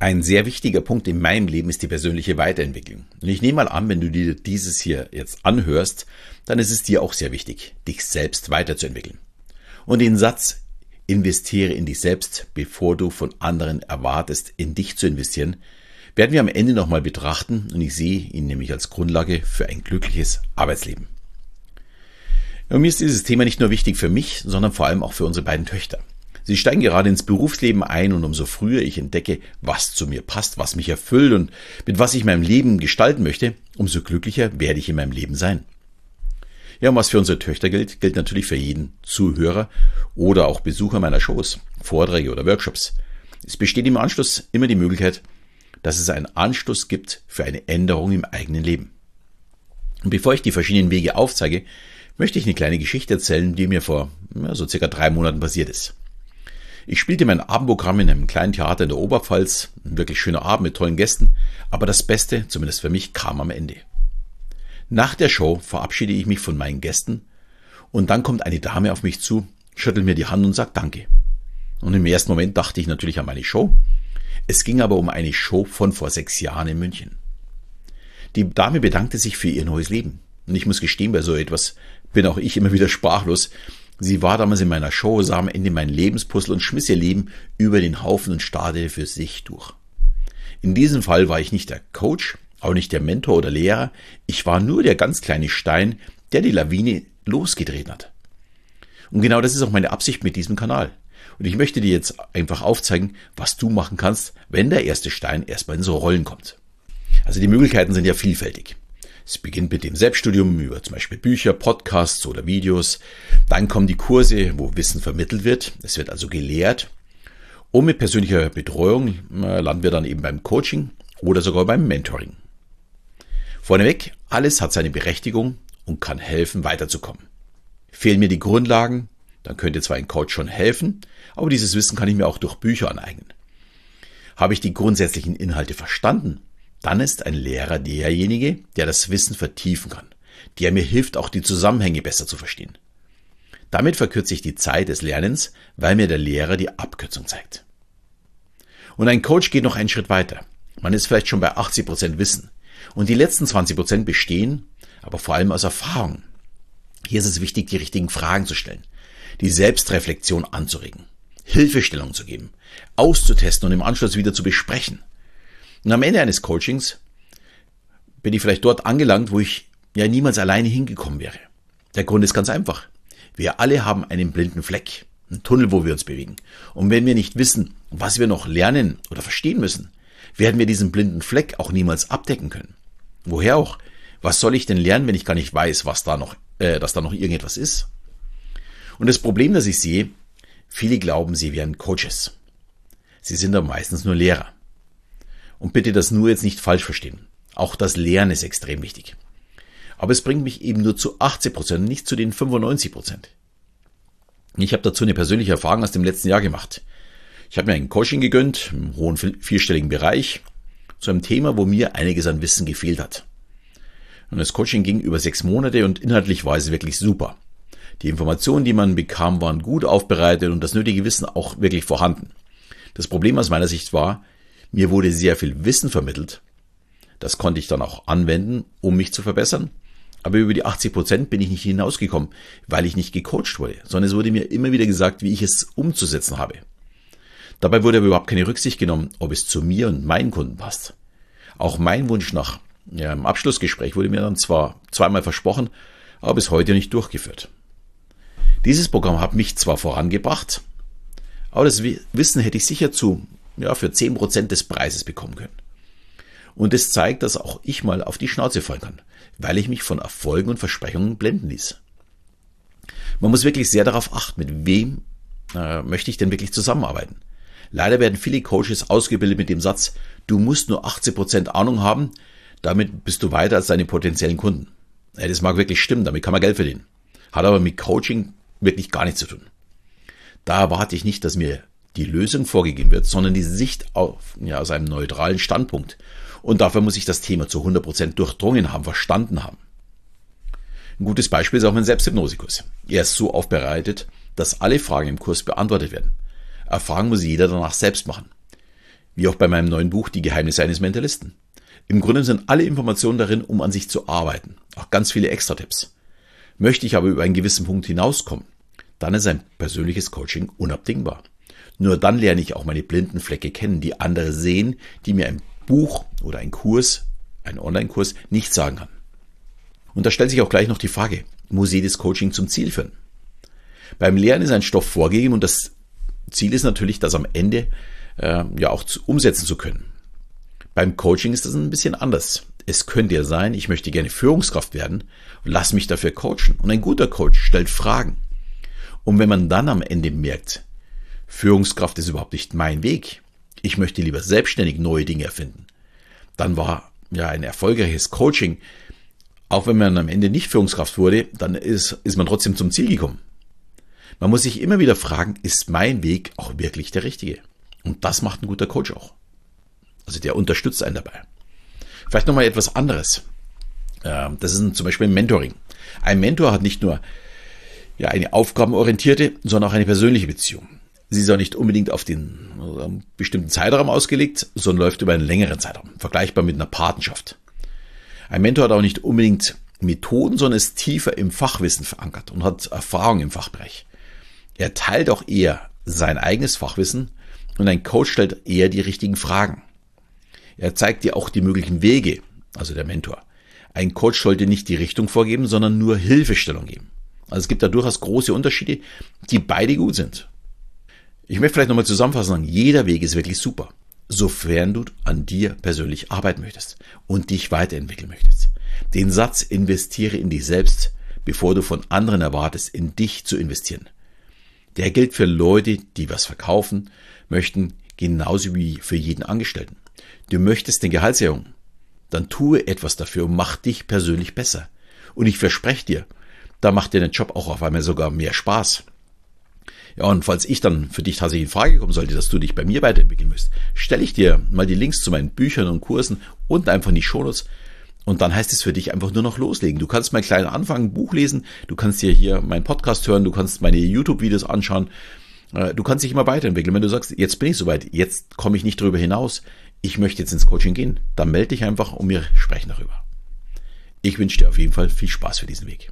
Ein sehr wichtiger Punkt in meinem Leben ist die persönliche Weiterentwicklung. Und ich nehme mal an, wenn du dir dieses hier jetzt anhörst, dann ist es dir auch sehr wichtig, dich selbst weiterzuentwickeln. Und den Satz, investiere in dich selbst, bevor du von anderen erwartest, in dich zu investieren, werden wir am Ende nochmal betrachten und ich sehe ihn nämlich als Grundlage für ein glückliches Arbeitsleben. Und mir ist dieses Thema nicht nur wichtig für mich, sondern vor allem auch für unsere beiden Töchter. Sie steigen gerade ins Berufsleben ein und umso früher ich entdecke, was zu mir passt, was mich erfüllt und mit was ich mein Leben gestalten möchte, umso glücklicher werde ich in meinem Leben sein. Ja, und was für unsere Töchter gilt, gilt natürlich für jeden Zuhörer oder auch Besucher meiner Shows, Vorträge oder Workshops. Es besteht im Anschluss immer die Möglichkeit, dass es einen Anstoß gibt für eine Änderung im eigenen Leben. Und bevor ich die verschiedenen Wege aufzeige, möchte ich eine kleine Geschichte erzählen, die mir vor ja, so circa drei Monaten passiert ist. Ich spielte mein Abendprogramm in einem kleinen Theater in der Oberpfalz. Ein wirklich schöner Abend mit tollen Gästen. Aber das Beste, zumindest für mich, kam am Ende. Nach der Show verabschiede ich mich von meinen Gästen und dann kommt eine Dame auf mich zu, schüttelt mir die Hand und sagt Danke. Und im ersten Moment dachte ich natürlich an meine Show. Es ging aber um eine Show von vor sechs Jahren in München. Die Dame bedankte sich für ihr neues Leben. Und ich muss gestehen, bei so etwas bin auch ich immer wieder sprachlos, Sie war damals in meiner Show, sah am Ende mein Lebenspuzzle und schmiss ihr Leben über den Haufen und startete für sich durch. In diesem Fall war ich nicht der Coach, auch nicht der Mentor oder Lehrer, ich war nur der ganz kleine Stein, der die Lawine losgedreht hat. Und genau das ist auch meine Absicht mit diesem Kanal. Und ich möchte dir jetzt einfach aufzeigen, was du machen kannst, wenn der erste Stein erstmal in so Rollen kommt. Also die Möglichkeiten sind ja vielfältig. Es beginnt mit dem Selbststudium über zum Beispiel Bücher, Podcasts oder Videos. Dann kommen die Kurse, wo Wissen vermittelt wird. Es wird also gelehrt. Und mit persönlicher Betreuung äh, landen wir dann eben beim Coaching oder sogar beim Mentoring. Vorneweg, alles hat seine Berechtigung und kann helfen, weiterzukommen. Fehlen mir die Grundlagen, dann könnte zwar ein Coach schon helfen, aber dieses Wissen kann ich mir auch durch Bücher aneignen. Habe ich die grundsätzlichen Inhalte verstanden, dann ist ein Lehrer derjenige, der das Wissen vertiefen kann, der mir hilft, auch die Zusammenhänge besser zu verstehen. Damit verkürze ich die Zeit des Lernens, weil mir der Lehrer die Abkürzung zeigt. Und ein Coach geht noch einen Schritt weiter. Man ist vielleicht schon bei 80 Prozent Wissen. Und die letzten 20 Prozent bestehen, aber vor allem aus Erfahrung. Hier ist es wichtig, die richtigen Fragen zu stellen, die Selbstreflexion anzuregen, Hilfestellung zu geben, auszutesten und im Anschluss wieder zu besprechen. Und am Ende eines Coachings bin ich vielleicht dort angelangt, wo ich ja niemals alleine hingekommen wäre. Der Grund ist ganz einfach. Wir alle haben einen blinden Fleck, einen Tunnel, wo wir uns bewegen. Und wenn wir nicht wissen, was wir noch lernen oder verstehen müssen, werden wir diesen blinden Fleck auch niemals abdecken können. Woher auch? Was soll ich denn lernen, wenn ich gar nicht weiß, was da noch, äh, dass da noch irgendetwas ist? Und das Problem, das ich sehe, viele glauben, sie wären Coaches. Sie sind aber meistens nur Lehrer. Und bitte das nur jetzt nicht falsch verstehen. Auch das Lernen ist extrem wichtig. Aber es bringt mich eben nur zu 80 Prozent, nicht zu den 95 Prozent. Ich habe dazu eine persönliche Erfahrung aus dem letzten Jahr gemacht. Ich habe mir ein Coaching gegönnt, im hohen vierstelligen Bereich, zu einem Thema, wo mir einiges an Wissen gefehlt hat. Und das Coaching ging über sechs Monate und inhaltlich war es wirklich super. Die Informationen, die man bekam, waren gut aufbereitet und das nötige Wissen auch wirklich vorhanden. Das Problem aus meiner Sicht war, mir wurde sehr viel Wissen vermittelt. Das konnte ich dann auch anwenden, um mich zu verbessern. Aber über die 80 Prozent bin ich nicht hinausgekommen, weil ich nicht gecoacht wurde, sondern es wurde mir immer wieder gesagt, wie ich es umzusetzen habe. Dabei wurde aber überhaupt keine Rücksicht genommen, ob es zu mir und meinen Kunden passt. Auch mein Wunsch nach ja, im Abschlussgespräch wurde mir dann zwar zweimal versprochen, aber bis heute nicht durchgeführt. Dieses Programm hat mich zwar vorangebracht, aber das Wissen hätte ich sicher zu ja, für 10% des Preises bekommen können. Und es zeigt, dass auch ich mal auf die Schnauze fallen kann, weil ich mich von Erfolgen und Versprechungen blenden ließ. Man muss wirklich sehr darauf achten, mit wem äh, möchte ich denn wirklich zusammenarbeiten. Leider werden viele Coaches ausgebildet mit dem Satz, du musst nur 18% Ahnung haben, damit bist du weiter als deine potenziellen Kunden. Ja, das mag wirklich stimmen, damit kann man Geld verdienen. Hat aber mit Coaching wirklich gar nichts zu tun. Da erwarte ich nicht, dass mir die Lösung vorgegeben wird, sondern die Sicht auf, ja, aus einem neutralen Standpunkt. Und dafür muss ich das Thema zu 100% durchdrungen haben, verstanden haben. Ein gutes Beispiel ist auch mein Selbsthypnosikurs. Er ist so aufbereitet, dass alle Fragen im Kurs beantwortet werden. Erfahrung muss jeder danach selbst machen. wie auch bei meinem neuen Buch Die Geheimnisse eines Mentalisten. Im Grunde sind alle Informationen darin, um an sich zu arbeiten. Auch ganz viele Extra-Tipps. Möchte ich aber über einen gewissen Punkt hinauskommen, dann ist ein persönliches Coaching unabdingbar. Nur dann lerne ich auch meine blinden Flecke kennen, die andere sehen, die mir ein Buch oder ein Kurs, ein Online-Kurs nicht sagen kann. Und da stellt sich auch gleich noch die Frage, muss jedes Coaching zum Ziel führen? Beim Lernen ist ein Stoff vorgegeben und das Ziel ist natürlich, das am Ende äh, ja auch zu, umsetzen zu können. Beim Coaching ist das ein bisschen anders. Es könnte ja sein, ich möchte gerne Führungskraft werden, lass mich dafür coachen. Und ein guter Coach stellt Fragen. Und wenn man dann am Ende merkt, Führungskraft ist überhaupt nicht mein Weg, ich möchte lieber selbstständig neue Dinge erfinden, dann war ja ein erfolgreiches Coaching, auch wenn man am Ende nicht Führungskraft wurde, dann ist, ist man trotzdem zum Ziel gekommen. Man muss sich immer wieder fragen, ist mein Weg auch wirklich der richtige? Und das macht ein guter Coach auch. Also der unterstützt einen dabei. Vielleicht nochmal etwas anderes. Ähm, das ist zum Beispiel ein Mentoring. Ein Mentor hat nicht nur ja, eine aufgabenorientierte, sondern auch eine persönliche Beziehung. Sie ist auch nicht unbedingt auf den einen bestimmten Zeitraum ausgelegt, sondern läuft über einen längeren Zeitraum, vergleichbar mit einer Patenschaft. Ein Mentor hat auch nicht unbedingt Methoden, sondern ist tiefer im Fachwissen verankert und hat Erfahrung im Fachbereich. Er teilt auch eher sein eigenes Fachwissen und ein Coach stellt eher die richtigen Fragen. Er zeigt dir auch die möglichen Wege, also der Mentor. Ein Coach sollte nicht die Richtung vorgeben, sondern nur Hilfestellung geben. Also es gibt da durchaus große Unterschiede, die beide gut sind. Ich möchte vielleicht nochmal zusammenfassen jeder Weg ist wirklich super, sofern du an dir persönlich arbeiten möchtest und dich weiterentwickeln möchtest. Den Satz investiere in dich selbst, bevor du von anderen erwartest, in dich zu investieren. Der gilt für Leute, die was verkaufen möchten, genauso wie für jeden Angestellten. Du möchtest eine Gehaltserhöhung, dann tue etwas dafür und mach dich persönlich besser. Und ich verspreche dir, da macht dir der Job auch auf einmal sogar mehr Spaß. Ja, und falls ich dann für dich tatsächlich in Frage kommen sollte, dass du dich bei mir weiterentwickeln müsst, stelle ich dir mal die Links zu meinen Büchern und Kursen und einfach in die Shownotes. Und dann heißt es für dich einfach nur noch loslegen. Du kannst mein kleiner Anfang, ein Buch lesen, du kannst dir hier meinen Podcast hören, du kannst meine YouTube-Videos anschauen, äh, du kannst dich immer weiterentwickeln. Wenn du sagst, jetzt bin ich soweit, jetzt komme ich nicht darüber hinaus, ich möchte jetzt ins Coaching gehen, dann melde dich einfach und wir sprechen darüber. Ich wünsche dir auf jeden Fall viel Spaß für diesen Weg.